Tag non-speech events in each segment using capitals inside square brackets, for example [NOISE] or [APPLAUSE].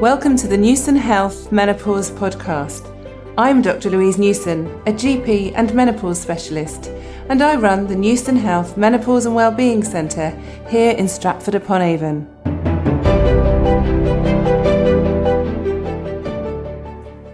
Welcome to the Newson Health Menopause Podcast. I'm Dr. Louise Newson, a GP and menopause specialist, and I run the Newson Health Menopause and Wellbeing Centre here in Stratford upon Avon.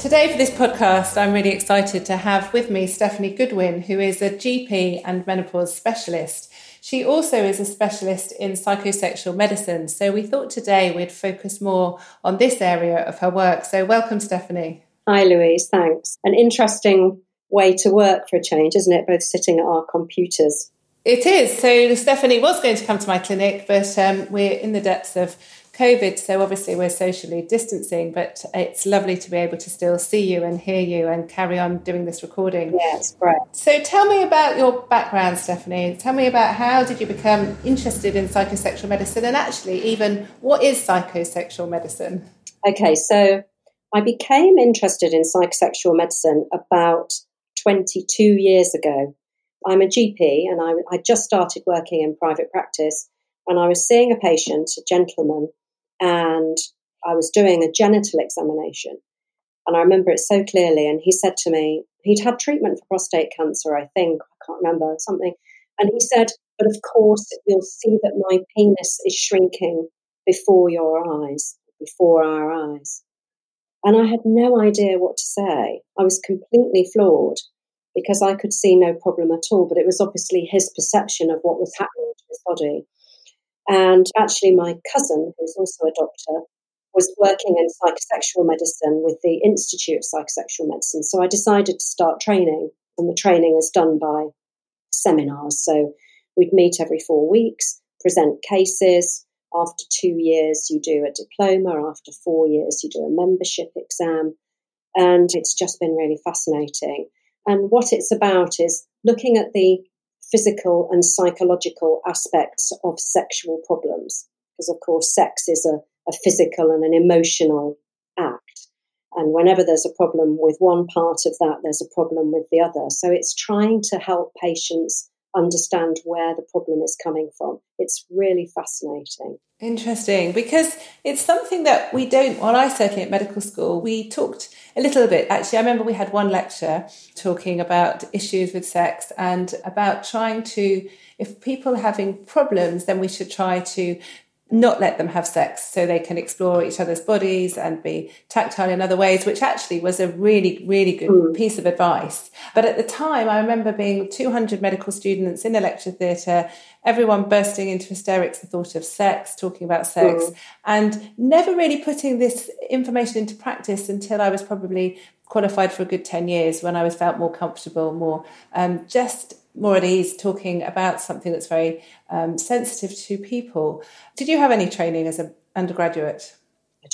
Today, for this podcast, I'm really excited to have with me Stephanie Goodwin, who is a GP and menopause specialist. She also is a specialist in psychosexual medicine. So we thought today we'd focus more on this area of her work. So welcome, Stephanie. Hi, Louise. Thanks. An interesting way to work for a change, isn't it? Both sitting at our computers. It is. So Stephanie was going to come to my clinic, but um, we're in the depths of COVID, so obviously we're socially distancing, but it's lovely to be able to still see you and hear you and carry on doing this recording. Yeah, it's great. So tell me about your background, Stephanie. Tell me about how did you become interested in psychosexual medicine and actually even what is psychosexual medicine? Okay, so I became interested in psychosexual medicine about 22 years ago. I'm a GP and I, I just started working in private practice and I was seeing a patient, a gentleman, and I was doing a genital examination. And I remember it so clearly. And he said to me, he'd had treatment for prostate cancer, I think, I can't remember, something. And he said, But of course, you'll see that my penis is shrinking before your eyes, before our eyes. And I had no idea what to say. I was completely floored because I could see no problem at all. But it was obviously his perception of what was happening to his body. And actually, my cousin, who's also a doctor, was working in psychosexual medicine with the Institute of Psychosexual Medicine. So I decided to start training, and the training is done by seminars. So we'd meet every four weeks, present cases. After two years, you do a diploma. After four years, you do a membership exam. And it's just been really fascinating. And what it's about is looking at the physical and psychological aspects of sexual problems. Because, of course, sex is a, a physical and an emotional act. And whenever there's a problem with one part of that, there's a problem with the other. So it's trying to help patients understand where the problem is coming from. It's really fascinating. Interesting, because it's something that we don't, well, I certainly at medical school, we talked a little bit. Actually, I remember we had one lecture talking about issues with sex and about trying to, if people are having problems, then we should try to not let them have sex so they can explore each other's bodies and be tactile in other ways, which actually was a really, really good mm. piece of advice. But at the time, I remember being 200 medical students in a lecture theatre, everyone bursting into hysterics, the thought of sex, talking about sex, mm. and never really putting this information into practice until I was probably qualified for a good 10 years when I was felt more comfortable, more um, just more at ease talking about something that's very um, sensitive to people. Did you have any training as an undergraduate?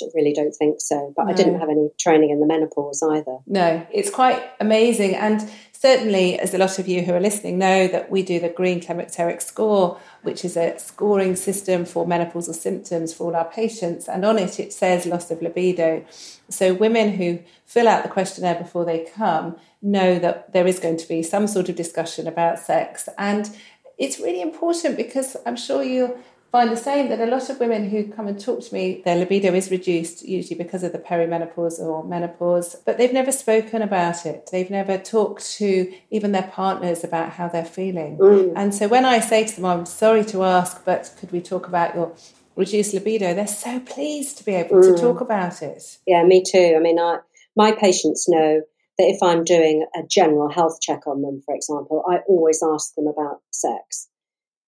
I really don't think so, but no. I didn't have any training in the menopause either. No, it's quite amazing. And certainly, as a lot of you who are listening know, that we do the Greene Climacteric Score, which is a scoring system for menopausal symptoms for all our patients. And on it, it says loss of libido. So women who fill out the questionnaire before they come know that there is going to be some sort of discussion about sex. And it's really important because I'm sure you'll find the same that a lot of women who come and talk to me, their libido is reduced, usually because of the perimenopause or menopause, but they've never spoken about it. They've never talked to even their partners about how they're feeling. Mm. And so when I say to them, I'm sorry to ask, but could we talk about your reduced libido? They're so pleased to be able mm. to talk about it. Yeah, me too. I mean, I, my patients know that if I'm doing a general health check on them, for example, I always ask them about sex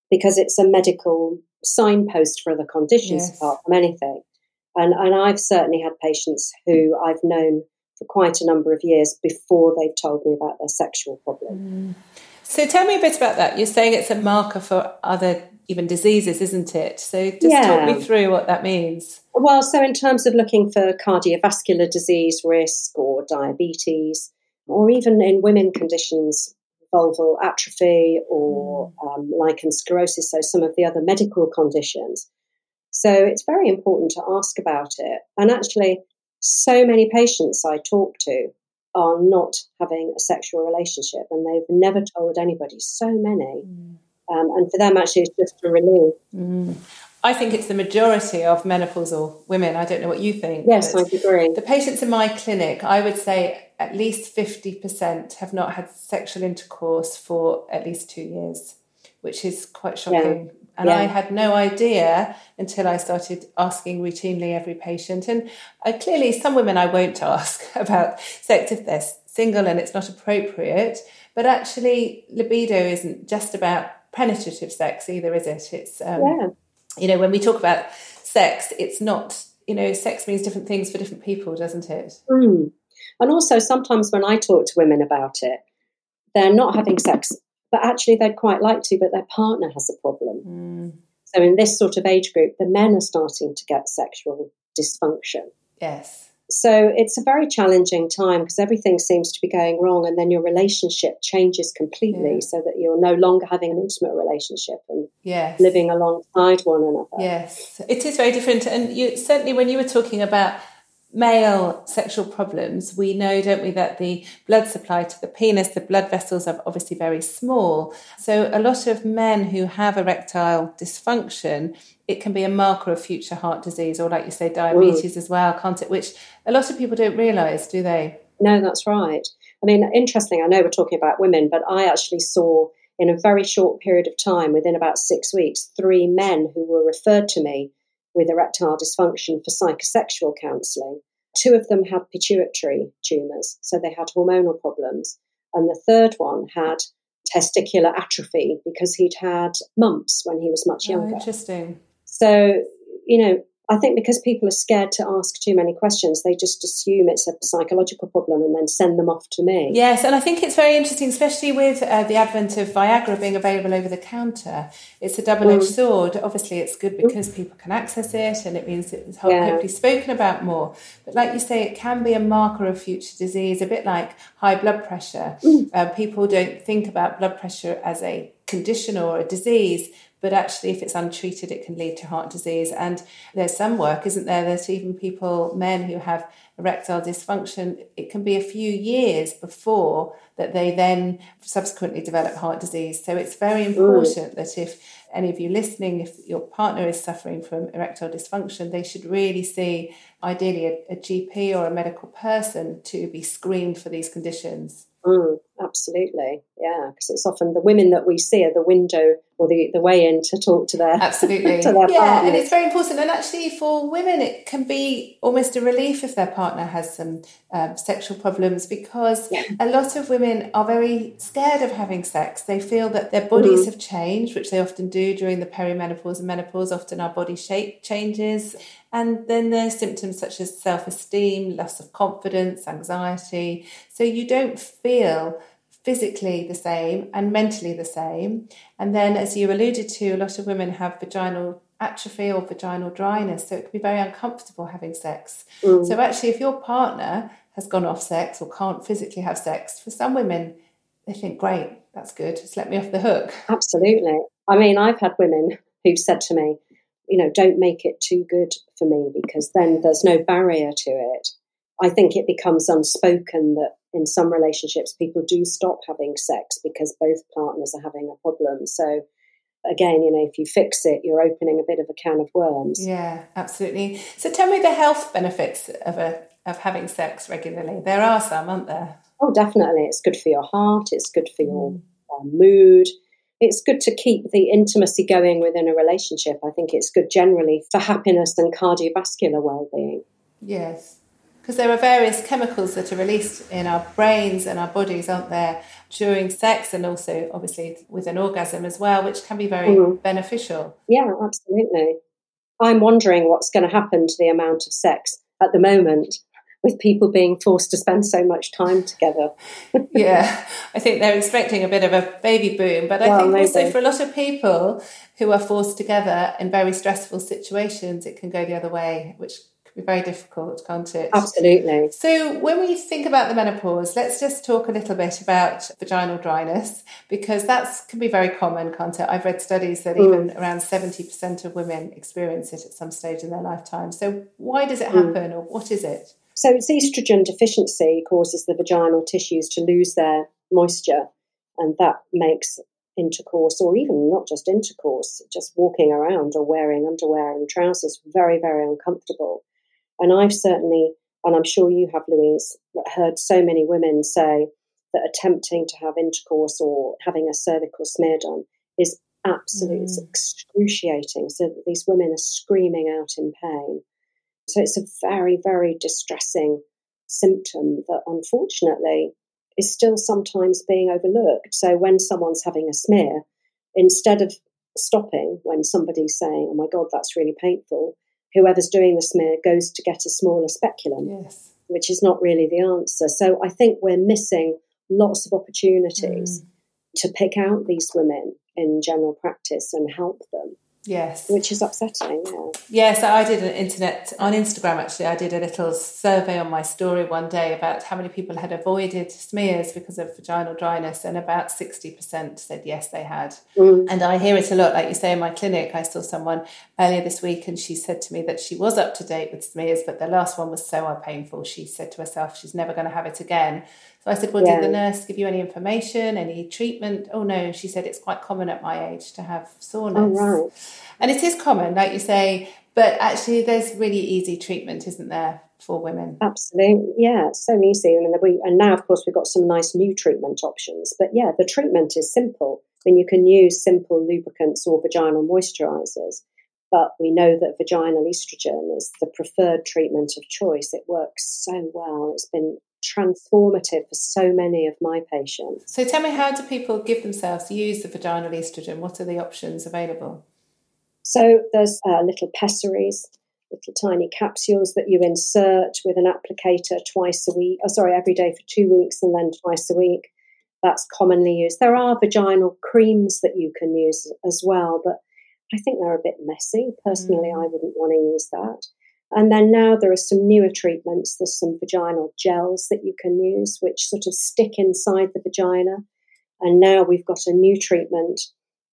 because it's a medical signpost for other conditions yes. apart from anything. And, and I've certainly had patients who I've known for quite a number of years before they've told me about their sexual problem. Mm. So tell me a bit about that. You're saying it's a marker for other even diseases, isn't it? So just yeah. talk me through what that means. Well, so in terms of looking for cardiovascular disease risk or diabetes, or even in women conditions, vulval atrophy or um, lichen sclerosus, so some of the other medical conditions. So it's very important to ask about it. And actually, so many patients I talk to are not having a sexual relationship and they've never told anybody, so many. Mm. Um, and for them, actually, it's just a relief. Mm. I think it's the majority of menopausal women. I don't know what you think. Yes, I agree. The patients in my clinic, I would say at least 50% have not had sexual intercourse for at least two years, which is quite shocking. Yeah. And yeah. I had no idea until I started asking routinely every patient. And I, clearly, some women I won't ask [LAUGHS] about sex if they're single and it's not appropriate. But actually, libido isn't just about penetrative sex either, is it? It's, um, yeah. you know, when we talk about sex, it's not, you know, sex means different things for different people, doesn't it? Mm. And also, sometimes when I talk to women about it, they're not having sex but actually they'd quite like to, but their partner has a problem. Mm. So in this sort of age group, the men are starting to get sexual dysfunction. Yes. So it's a very challenging time because everything seems to be going wrong, and then your relationship changes completely, yeah. so that you're no longer having an intimate relationship and yes. living alongside one another. Yes, it is very different, and you certainly when you were talking about male sexual problems, we know, don't we, that the blood supply to the penis, the blood vessels are obviously very small. So, a lot of men who have erectile dysfunction, it can be a marker of future heart disease or, like you say, diabetes mm. as well, can't it? Which a lot of people don't realise, do they? No, that's right. I mean, interesting, I know we're talking about women, but I actually saw in a very short period of time, within about six weeks, three men who were referred to me with erectile dysfunction for psychosexual counselling. Two of them had pituitary tumours, so they had hormonal problems. And the third one had testicular atrophy because he'd had mumps when he was much oh, younger. Oh, interesting. So, you know, I think because people are scared to ask too many questions, they just assume it's a psychological problem and then send them off to me. Yes, and I think it's very interesting, especially with uh, the advent of Viagra being available over the counter. It's a double edged mm. sword. Obviously, it's good because mm. people can access it and it means it's hopefully yeah. spoken about more. But like you say, it can be a marker of future disease, a bit like high blood pressure. Mm. Uh, people don't think about blood pressure as a condition or a disease but actually, if it's untreated, it can lead to heart disease. And there's some work, isn't there, that even people, men who have erectile dysfunction, it can be a few years before that they then subsequently develop heart disease. So it's very important mm. that if any of you listening, if your partner is suffering from erectile dysfunction, they should really see ideally a, a GP or a medical person to be screened for these conditions. Mm, absolutely, yeah, because it's often the women that we see are the window or the, the way in to talk to their absolutely [LAUGHS] to their yeah, partners. and it's very important. And actually, for women, it can be almost a relief if their partner has some um, sexual problems because yeah. a lot of women are very scared of having sex. They feel that their bodies mm-hmm. have changed, which they often do during the perimenopause and menopause. Often our body shape changes, and then there's symptoms such as self esteem, loss of confidence, anxiety. So you don't feel physically the same and mentally the same. And then, as you alluded to, a lot of women have vaginal atrophy or vaginal dryness. So it can be very uncomfortable having sex. Mm. So, actually, if your partner has gone off sex or can't physically have sex, for some women, they think, great, that's good, just let me off the hook. Absolutely. I mean, I've had women who've said to me, you know, don't make it too good for me because then there's no barrier to it. I think it becomes unspoken that in some relationships people do stop having sex because both partners are having a problem. So again, you know, if you fix it, you're opening a bit of a can of worms. Yeah, absolutely. So tell me the health benefits of a of having sex regularly. There are some, aren't there? Oh, definitely. It's good for your heart. It's good for your mm. uh, mood it's good to keep the intimacy going within a relationship. I think it's good generally for happiness and cardiovascular well-being. Yes, because there are various chemicals that are released in our brains and our bodies, aren't there, during sex and also obviously with an orgasm as well, which can be very mm. beneficial. Yeah, absolutely. I'm wondering what's going to happen to the amount of sex at the moment with people being forced to spend so much time together. [LAUGHS] yeah, I think they're expecting a bit of a baby boom, but I well, think maybe. also for a lot of people who are forced together in very stressful situations, it can go the other way, which be very difficult, can't it? Absolutely. So, when we think about the menopause, let's just talk a little bit about vaginal dryness because that can be very common, can't it? I've read studies that mm. even around 70% of women experience it at some stage in their lifetime. So, why does it mm. happen mm. or what is it? So it's estrogen deficiency causes the vaginal tissues to lose their moisture, and that makes intercourse or even not just intercourse, just walking around or wearing underwear and trousers, very, very uncomfortable. And I've certainly, and I'm sure you have, Louise, heard so many women say that attempting to have intercourse or having a cervical smear done is absolutely mm. excruciating. So that these women are screaming out in pain. So it's a very, very distressing symptom that unfortunately is still sometimes being overlooked. So when someone's having a smear, instead of stopping when somebody's saying, Oh my God, that's really painful, whoever's doing the smear goes to get a smaller speculum, yes. which is not really the answer. So I think we're missing lots of opportunities mm. to pick out these women in general practice and help them. Yes. Which is upsetting, yeah. So I did an internet, on Instagram actually, I did a little survey on my story one day about how many people had avoided smears because of vaginal dryness, and about 60% said yes, they had. Mm. And I hear it a lot, like you say, in my clinic. I saw someone earlier this week and she said to me that she was up to date with smears, but the last one was so painful. She said to herself she's never going to have it again. So I said, Well, yeah. did the nurse give you any information, any treatment? Oh, no. She said it's quite common at my age to have soreness. Oh, right. And it is common, like you say, but actually, there's really easy treatment, isn't there, for women? Absolutely. Yeah, so easy. I mean, we, and now, of course, we've got some nice new treatment options. But yeah, the treatment is simple. I mean, you can use simple lubricants or vaginal moisturizers but we know that vaginal estrogen is the preferred treatment of choice. It works so well. It's been transformative for so many of my patients. So tell me, how do people give themselves use the vaginal estrogen? What are the options available? So there's uh, little pessaries, little tiny capsules that you insert with an applicator twice a week. Oh, sorry, every day for two weeks and then twice a week. That's commonly used. There are vaginal creams that you can use as well, but I think they're a bit messy. Personally, mm. I wouldn't want to use that. And then now there are some newer treatments. There's some vaginal gels that you can use, which sort of stick inside the vagina. And now we've got a new treatment,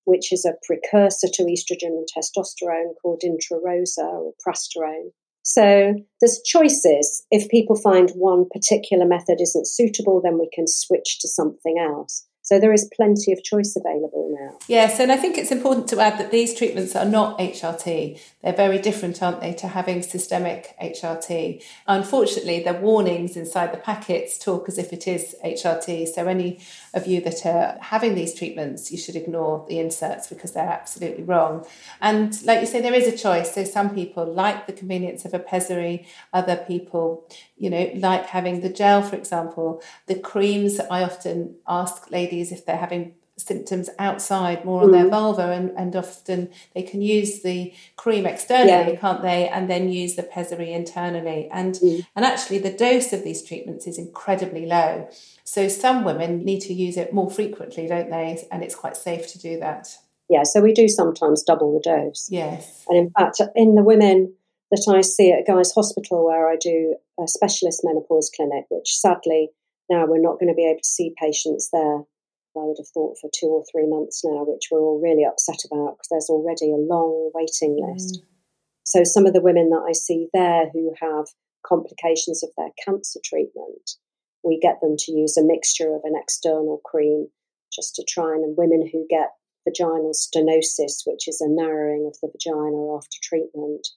which is a precursor to estrogen and testosterone called Intrarosa or Prasterone. So there's choices. If people find one particular method isn't suitable, then we can switch to something else. So there is plenty of choice available now. Yes, and I think it's important to add that these treatments are not HRT. They're very different, aren't they, to having systemic HRT. Unfortunately, the warnings inside the packets talk as if it is HRT. So any of you that are having these treatments, you should ignore the inserts because they're absolutely wrong. And like you say, there is a choice. So some people like the convenience of a pessary, other people, you know, like having the gel, for example. The creams, I often ask ladies if they're having symptoms outside more on mm. their vulva and, and often they can use the cream externally yeah. can't they and then use the pessary internally and mm. and actually the dose of these treatments is incredibly low so some women need to use it more frequently, don't they? And it's quite safe to do that. Yeah, so we do sometimes double the dose. Yes. And in fact, in the women that I see at Guy's Hospital, where I do a specialist menopause clinic, which sadly now we're not going to be able to see patients there. I would have thought for two or three months now, which we're all really upset about because there's already a long waiting list. Mm. So, some of the women that I see there who have complications of their cancer treatment we get them to use a mixture of an external cream just to try and, and women who get vaginal stenosis, which is a narrowing of the vagina after treatment,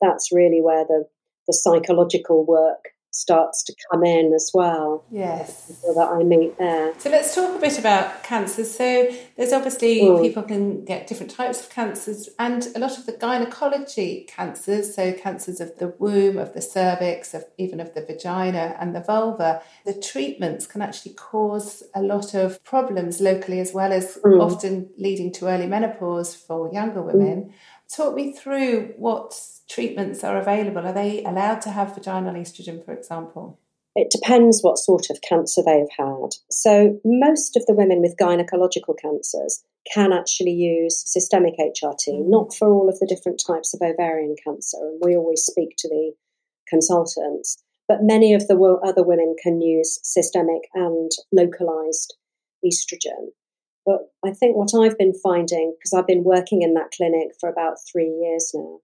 that's really where the, the psychological work starts to come in as well. Yes. That I meet there. So let's talk a bit about cancers. So there's obviously mm. people can get different types of cancers and a lot of the gynecology cancers, so cancers of the womb, of the cervix, of even of the vagina and the vulva, the treatments can actually cause a lot of problems locally as well as mm. often leading to early menopause for younger women. Mm. Talk me through what treatments are available. Are they allowed to have vaginal estrogen, for example? It depends what sort of cancer they've had. So, most of the women with gynecological cancers can actually use systemic HRT, mm. not for all of the different types of ovarian cancer. And we always speak to the consultants. But many of the other women can use systemic and localized estrogen. But I think what I've been finding, because I've been working in that clinic for about three years now,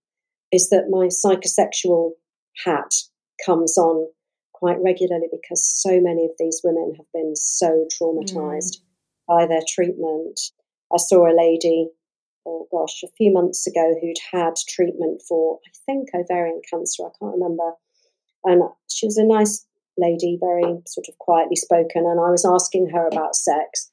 is that my psychosexual hat comes on quite regularly because so many of these women have been so traumatized mm. by their treatment. I saw a lady, oh gosh, a few months ago who'd had treatment for, I think, ovarian cancer. I can't remember. And she was a nice lady, very sort of quietly spoken. And I was asking her about sex.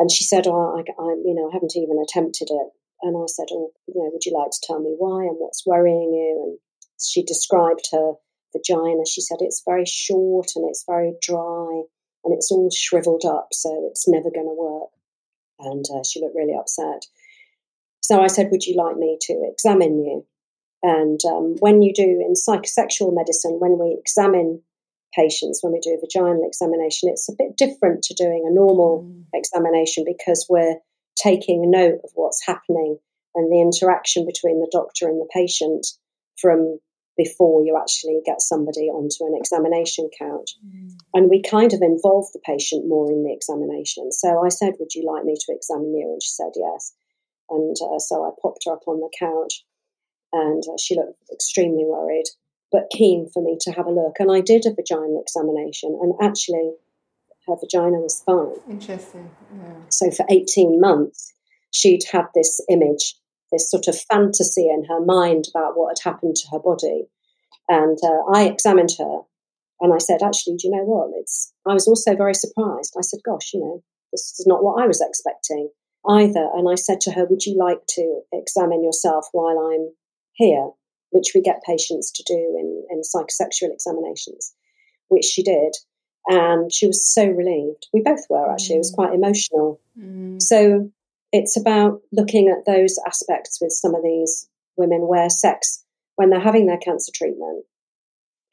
And she said, "Oh, I, I, you know, I haven't even attempted it." And I said, "Oh, you know, would you like to tell me why and what's worrying you?" And she described her vagina. She said it's very short and it's very dry and it's all shriveled up, so it's never going to work. And uh, she looked really upset. So I said, Would you like me to examine you? And um, when you do in psychosexual medicine, when we examine patients, when we do a vaginal examination, it's a bit different to doing a normal mm. examination because we're taking note of what's happening and the interaction between the doctor and the patient from before you actually get somebody onto an examination couch. Mm. And we kind of involve the patient more in the examination. So I said, Would you like me to examine you? And she said, Yes. And uh, so I popped her up on the couch and uh, she looked extremely worried, but keen for me to have a look. And I did a vaginal examination, and actually, her vagina was fine. Interesting. Yeah. So for 18 months, she'd had this image this sort of fantasy in her mind about what had happened to her body. And uh, I examined her and I said, actually, do you know what? It's, I was also very surprised. I said, gosh, you know, this is not what I was expecting either. And I said to her, would you like to examine yourself while I'm here? Which we get patients to do in, in psychosexual examinations, which she did. And she was so relieved. We both were actually. Mm. It was mm. quite emotional. Mm. So it's about looking at those aspects with some of these women where sex, when they're having their cancer treatment,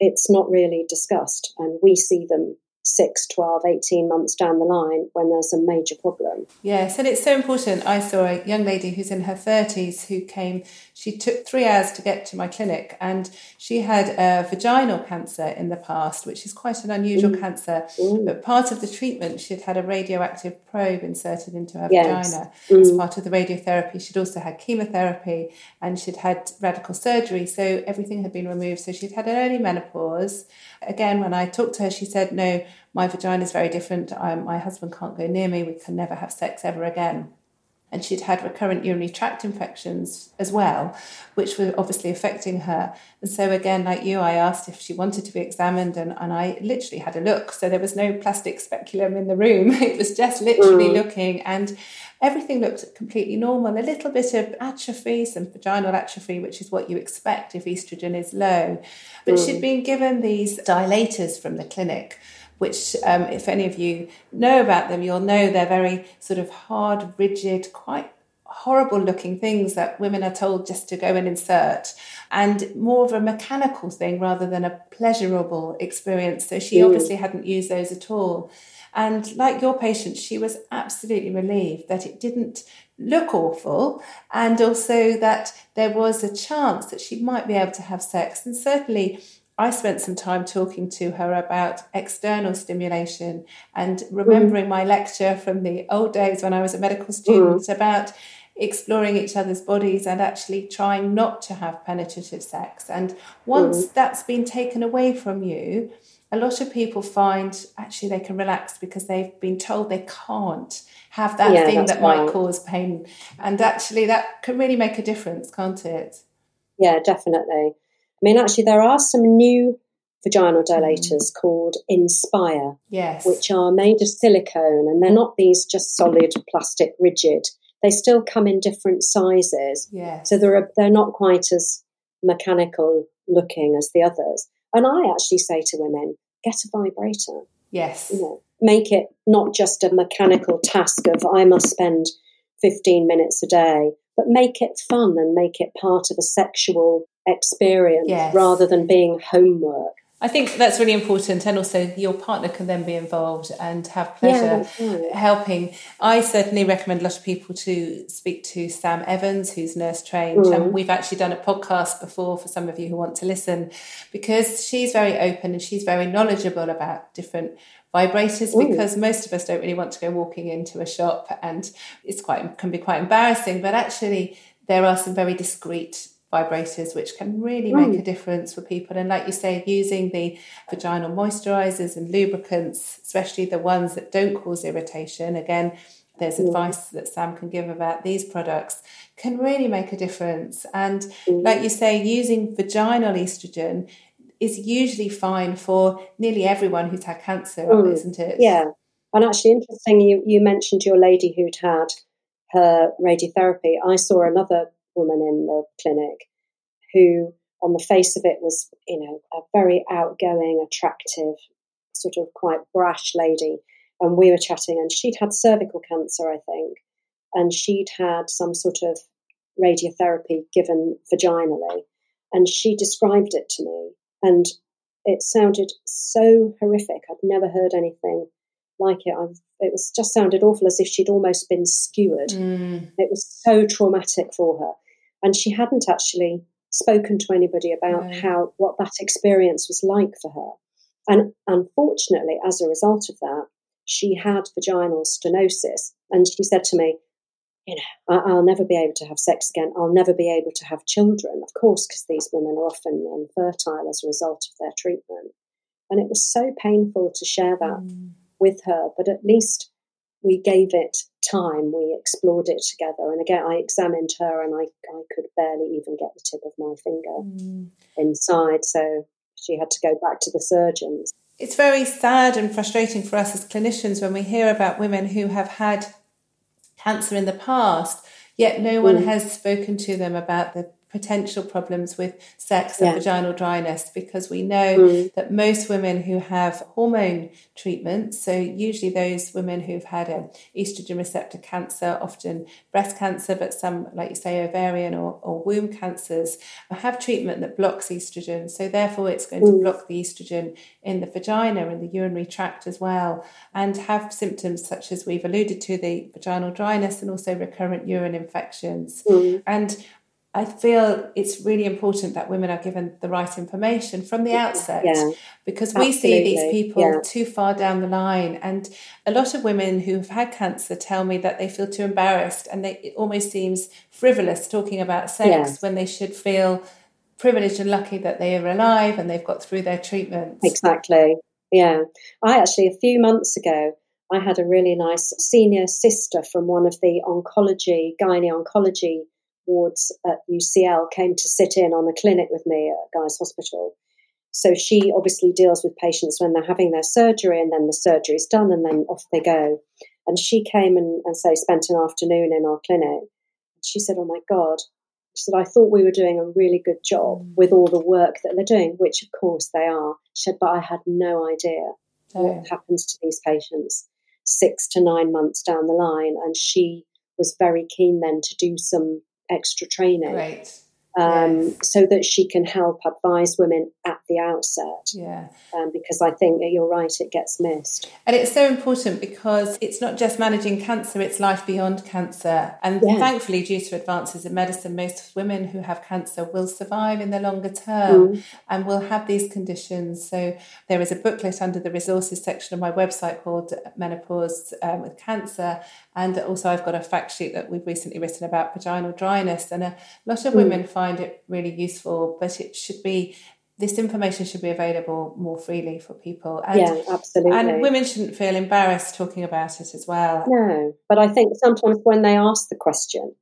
it's not really discussed. And we see them 6, 12, 18 months down the line when there's a major problem. Yes, and it's so important. I saw a young lady who's in her 30s who came, she took three hours to get to my clinic, and she had a vaginal cancer in the past, which is quite an unusual mm. cancer. Mm. But part of the treatment, she'd had a radioactive probe inserted into her yes. vagina mm. as part of the radiotherapy. She'd also had chemotherapy and she'd had radical surgery. So everything had been removed. So she'd had an early menopause. Again, when I talked to her, she said, No, my vagina is very different. my husband can't go near me. We can never have sex ever again. And she'd had recurrent urinary tract infections as well, which were obviously affecting her. And so, again, like you, I asked if she wanted to be examined, and, and I literally had a look. So, there was no plastic speculum in the room. [LAUGHS] It was just literally mm. looking, and everything looked completely normal. A little bit of atrophy, some vaginal atrophy, which is what you expect if estrogen is low. But mm. she'd been given these dilators from the clinic which, um, if any of you know about them, you'll know they're very sort of hard, rigid, quite horrible looking things that women are told just to go and insert, and more of a mechanical thing rather than a pleasurable experience. So she mm. obviously hadn't used those at all. And like your patient, she was absolutely relieved that it didn't look awful and also that there was a chance that she might be able to have sex. And certainly, I spent some time talking to her about external stimulation and remembering mm. my lecture from the old days when I was a medical student mm. about exploring each other's bodies and actually trying not to have penetrative sex. And once mm. that's been taken away from you, a lot of people find actually they can relax because they've been told they can't have that yeah, thing that right. might cause pain. And actually, that can really make a difference, can't it? Yeah, definitely. I mean, actually, there are some new vaginal dilators mm. called Inspire, yes, which are made of silicone, and they're not these just solid plastic rigid. They still come in different sizes, yes. so they're they're not quite as mechanical looking as the others. And I actually say to women, get a vibrator. Yes, you know, make it not just a mechanical task of I must spend fifteen minutes a day, but make it fun and make it part of a sexual experience yes. rather than being homework. I think that's really important, and also your partner can then be involved and have pleasure yeah, helping. I certainly recommend a lot of people to speak to Sam Evans, who's nurse trained, mm. and we've actually done a podcast before for some of you who want to listen, because she's very open and she's very knowledgeable about different vibrators Ooh. because most of us don't really want to go walking into a shop and it's quite can be quite embarrassing but actually there are some very discreet vibrators, which can really make mm. a difference for people. And like you say, using the vaginal moisturizers and lubricants, especially the ones that don't cause irritation, again, there's Mm. advice that Sam can give about these products can really make a difference. And Mm. like you say, using vaginal estrogen is usually fine for nearly everyone who's had cancer, Mm. isn't it? Yeah. And actually, interesting, you, you mentioned your lady who'd had her radiotherapy. I saw another woman in the clinic who, on the face of it, was, you know, a very outgoing, attractive, sort of quite brash lady. And we were chatting, and she'd had cervical cancer, I think, and she'd had some sort of radiotherapy given vaginally. And she described it to me, and it sounded so horrific. I'd never heard anything like it. I've, it was just sounded awful, as if she'd almost been skewered. Mm. It was so traumatic for her, and she hadn't actually spoken to anybody about No. how what that experience was like for her. And unfortunately, as a result of that, she had vaginal stenosis, and she said to me, "You know, I, I'll never be able to have sex again. I'll never be able to have children, of course, because these women are often infertile as a result of their treatment." And it was so painful to share that Mm. with her, but at least we gave it time. We explored it together. And again, I examined her and I, I could barely even get the tip of my finger Mm. inside. So she had to go back to the surgeons. It's very sad and frustrating for us as clinicians when we hear about women who have had cancer in the past, yet no one Mm. has spoken to them about the potential problems with sex and Yeah. vaginal dryness because we know Mm. that most women who have hormone treatments, so usually those women who've had an estrogen receptor cancer, often breast cancer, but some, like you say, ovarian or, or womb cancers, have treatment that blocks estrogen. So therefore, it's going to Mm. block the estrogen in the vagina and the urinary tract as well, and have symptoms such as we've alluded to the vaginal dryness and also recurrent urine infections. Mm. And I feel it's really important that women are given the right information from the outset Yeah. because we see these people yeah. too far down the line. And a lot of women who've had cancer tell me that they feel too embarrassed and they, it almost seems frivolous talking about sex Yes. when they should feel privileged and lucky that they are alive and they've got through their treatments. Exactly. Yeah. I actually, a few months ago, I had a really nice senior sister from one of the oncology, gynae oncology wards at UCL came to sit in on a clinic with me at Guy's Hospital. So she obviously deals with patients when they're having their surgery and then the surgery is done and then off they go. And she came and, and say spent an afternoon in our clinic. She said, Oh my God. She said, I thought we were doing a really good job Mm. with all the work that they're doing, which of course they are. She said, but I had no idea So, what happens to these patients six to nine months down the line. And she was very keen then to do some extra training great. Um, yes. so that she can help advise women at the outset. Yeah. Um, because I think that you're right, it gets missed. And it's so important because it's not just managing cancer, it's life beyond cancer. And Yeah. thankfully, due to advances in medicine, most women who have cancer will survive in the longer term Mm. and will have these conditions. So there is a booklet under the resources section of my website called Menopause um, with Cancer. And also, I've got a fact sheet that we've recently written about vaginal dryness. And a lot of Mm. women find it really useful, but it should be. This information should be available more freely for people. And yeah, absolutely. and women shouldn't feel embarrassed talking about it as well. No, but I think sometimes when they ask the question,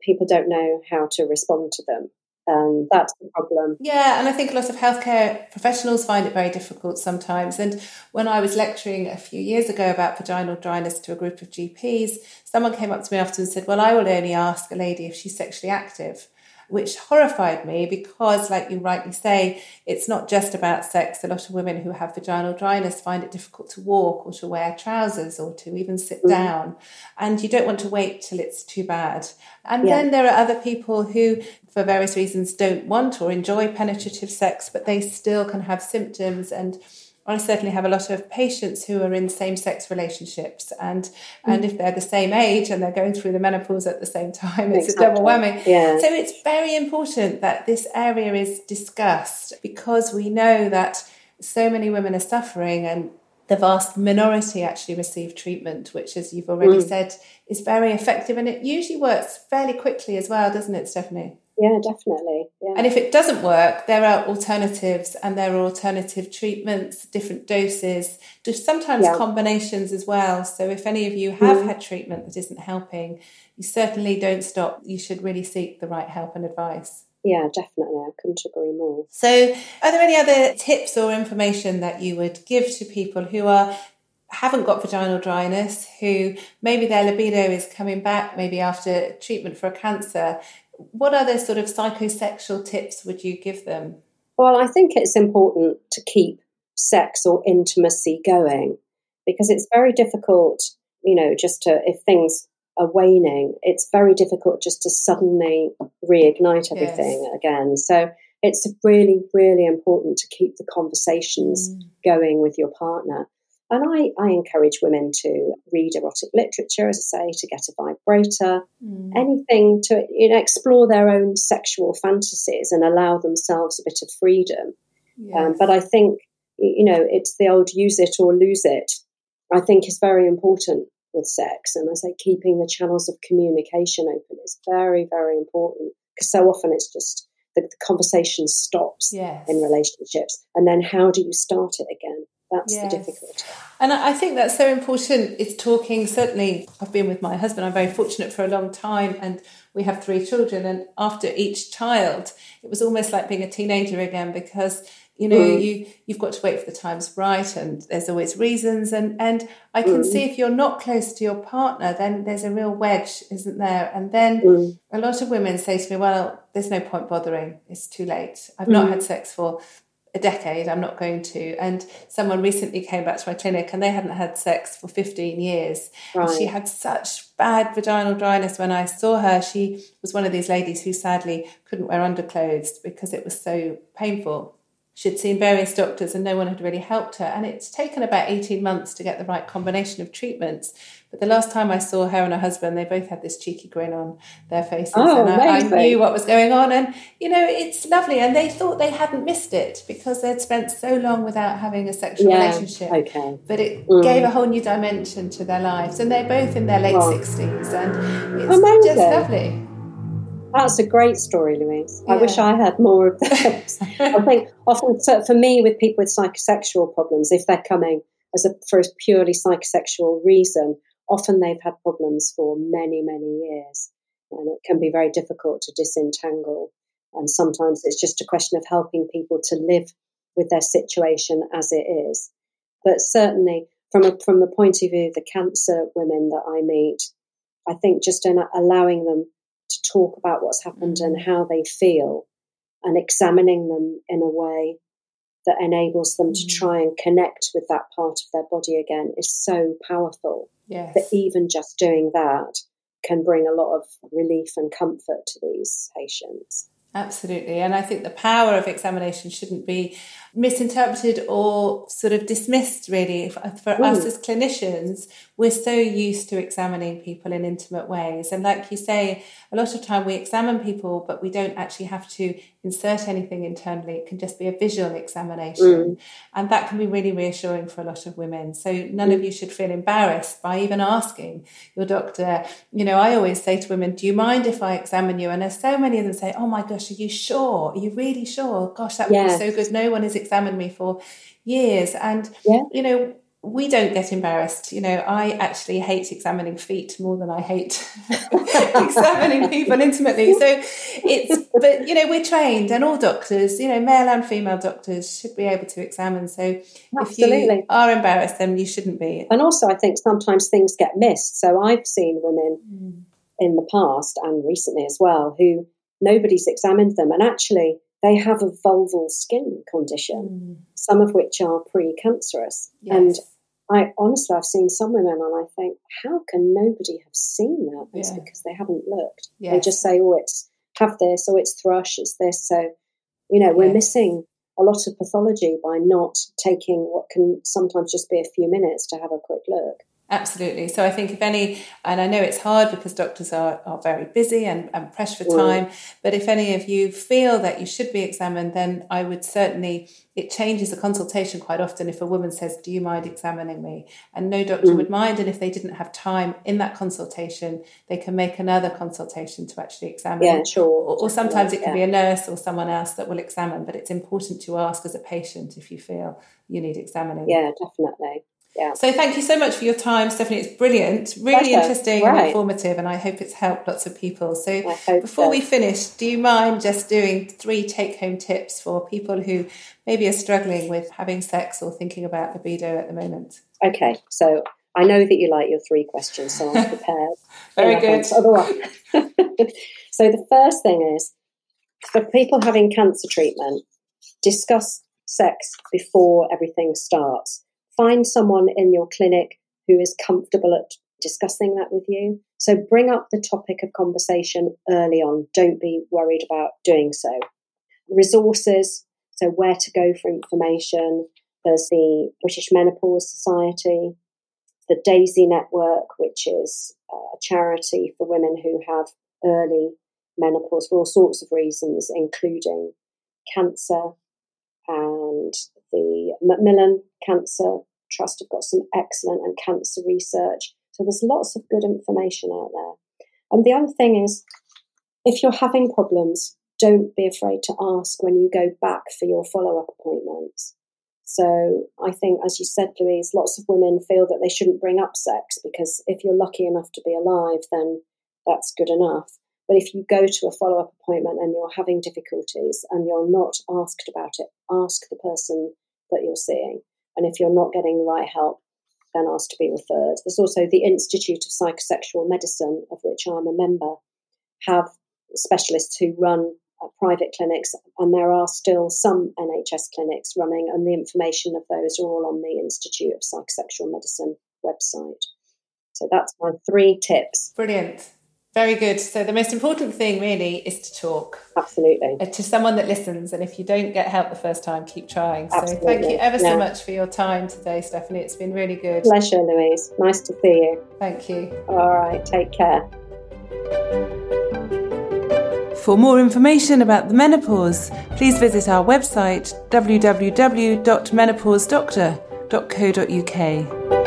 people don't know how to respond to them. Um, that's the problem. Yeah, and I think a lot of healthcare professionals find it very difficult sometimes. And when I was lecturing a few years ago about vaginal dryness to a group of GPs, someone came up to me afterwards and said, Well, I will only ask a lady if she's sexually active. Which horrified me because, like you rightly say, it's not just about sex. A lot of women who have vaginal dryness find it difficult to walk or to wear trousers or to even sit Mhm. down. And you don't want to wait till it's too bad. And Yeah. then there are other people who, for various reasons, don't want or enjoy penetrative sex, but they still can have symptoms. And I certainly have a lot of patients who are in same-sex relationships, and and if they're the same age and they're going through the menopause at the same time, it's a double whammy. Yeah. So it's very important that this area is discussed because we know that so many women are suffering and the vast minority actually receive treatment, which, as you've already Mm. said, is very effective and it usually works fairly quickly as well, doesn't it, Stephanie? Yeah, definitely. Yeah. And if it doesn't work, there are alternatives and there are alternative treatments, different doses, just sometimes yeah. combinations as well. So if any of you have mm. had treatment that isn't helping, you certainly don't stop. You should really seek the right help and advice. Yeah, definitely. I couldn't agree more. So, are there any other tips or information that you would give to people who are haven't got vaginal dryness, who maybe their libido is coming back, maybe after treatment for a cancer? What other sort of psychosexual tips would you give them? Well, I think it's important to keep sex or intimacy going because it's very difficult, you know, just to, if things are waning, it's very difficult just to suddenly reignite everything yes. again. So it's really, really important to keep the conversations mm. going with your partner. And I, I, encourage women to read erotic literature, as I say, to get a vibrator, mm. anything to you know, explore their own sexual fantasies and allow themselves a bit of freedom. Yes. Um, but I think, you know, it's the old use it or lose it, I think is very important with sex. And I say keeping the channels of communication open is very, very important because so often it's just the, the conversation stops yes. in relationships. And then how do you start it again? That's yes. the difficulty. And I think that's so important. It's talking, certainly, I've been with my husband, I'm very fortunate for a long time, and we have three children. And after each child, it was almost like being a teenager again because you know mm. you you've got to wait for the times right and there's always reasons and and i can mm. see if you're not close to your partner then there's a real wedge isn't there and then mm. a lot of women say to me well there's no point bothering it's too late i've not had mm. sex for a decade i'm not going to and someone recently came back to my clinic and they hadn't had sex for 15 years right. she had such bad vaginal dryness when i saw her she was one of these ladies who sadly couldn't wear underclothes because it was so painful She'd seen various doctors and no one had really helped her. And it's taken about 18 months to get the right combination of treatments. But the last time I saw her and her husband, they both had this cheeky grin on their faces. Oh, and I, I, knew what was going on. And, you know, it's lovely. And they thought they hadn't missed it because they'd spent so long without having a sexual yeah, relationship. Okay. But it mm. gave a whole new dimension to their lives. And they're both in their late oh. 60s. And it's Amazing. just lovely. That's a great story, Louise. Yeah. I wish I had more of those. [LAUGHS] I think often for me, with people with psychosexual problems, if they're coming as a, for a purely psychosexual reason, often they've had problems for many, many years. And it can be very difficult to disentangle. And sometimes it's just a question of helping people to live with their situation as it is. But certainly, from, a, from the point of view of the cancer women that I meet, I think just in allowing them to talk about what's happened and mm. how they feel and examining them in a way that enables them to mm. try and connect with that part of their body again is so powerful yes. that even just doing that can bring a lot of relief and comfort to these patients. Absolutely. And I think the power of examination shouldn't be misinterpreted or sort of dismissed, really. For, for mm. us as clinicians, we're so used to examining people in intimate ways. And like you say, a lot of time we examine people, but we don't actually have to insert anything internally. It can just be a visual examination. Mm. And that can be really reassuring for a lot of women. So none mm. of you should feel embarrassed by even asking your doctor. You know, I always say to women, Do you mind if I examine you? And there's so many of them say, Oh my gosh, are you sure? Are you really sure? Gosh, that would yes. be so good. No one has examined me for years. And, yeah. you know, we don't get embarrassed. You know, I actually hate examining feet more than I hate [LAUGHS] examining people intimately. So it's, but you know, we're trained, and all doctors, you know, male and female doctors, should be able to examine. So Absolutely. if you are embarrassed, then you shouldn't be. And also, I think sometimes things get missed. So I've seen women mm. in the past and recently as well who nobody's examined them, and actually they have a vulval skin condition, mm. some of which are precancerous. Yes. And I honestly, I've seen some women and I think, how can nobody have seen that? It's yeah. because they haven't looked. Yes. They just say, oh, it's have this, or it's thrush, it's this. So, you know, we're missing a lot of pathology by not taking what can sometimes just be a few minutes to have a quick look. Absolutely. So I think if any, and I know it's hard because doctors are, are very busy and, and pressed for time, mm. but if any of you feel that you should be examined, then I would certainly, it changes the consultation quite often if a woman says, Do you mind examining me? And no doctor mm. would mind. And if they didn't have time in that consultation, they can make another consultation to actually examine. Yeah, sure. Or, or sometimes it can yeah. be a nurse or someone else that will examine, but it's important to ask as a patient if you feel you need examining. Yeah, definitely. Yeah. So thank you so much for your time, Stephanie. It's brilliant, really Pleasure. interesting right. and informative, and I hope it's helped lots of people. So before so. we finish, do you mind just doing three take-home tips for people who maybe are struggling with having sex or thinking about libido at the moment? Okay, so I know that you like your three questions, so I'm prepared. [LAUGHS] Very good. [LAUGHS] So the first thing is for people having cancer treatment, discuss sex before everything starts find someone in your clinic who is comfortable at discussing that with you. So bring up the topic of conversation early on. Don't be worried about doing so. Resources, so where to go for information. There's the British Menopause Society, the DAISY Network, which is uh, a charity for women who have early menopause for all sorts of reasons, including cancer and the Macmillan Cancer Trust have got some excellent and cancer research. So there's lots of good information out there. And the other thing is, if you're having problems, don't be afraid to ask when you go back for your follow up appointments. So I think, as you said, Louise, lots of women feel that they shouldn't bring up sex because if you're lucky enough to be alive, then that's good enough. But if you go to a follow up appointment and you're having difficulties and you're not asked about it, ask the person that you're seeing. And if you're not getting the right help, then ask to be referred. There's also the Institute of Psychosexual Medicine, of which I'm a member, have specialists who run uh, private clinics, and there are still some NHS clinics running, and the information of those are all on the Institute of Psychosexual Medicine website. So that's my three tips. Brilliant. Very good. So the most important thing really is to talk. Absolutely. Uh, to someone that listens. And if you don't get help the first time, keep trying. So thank you ever so much for your time today, Stephanie. It's been really good. Pleasure, Louise. Nice to see you. Thank you. All right. Take care. For more information about the menopause, please visit our website www.menopausedoctor.co.uk.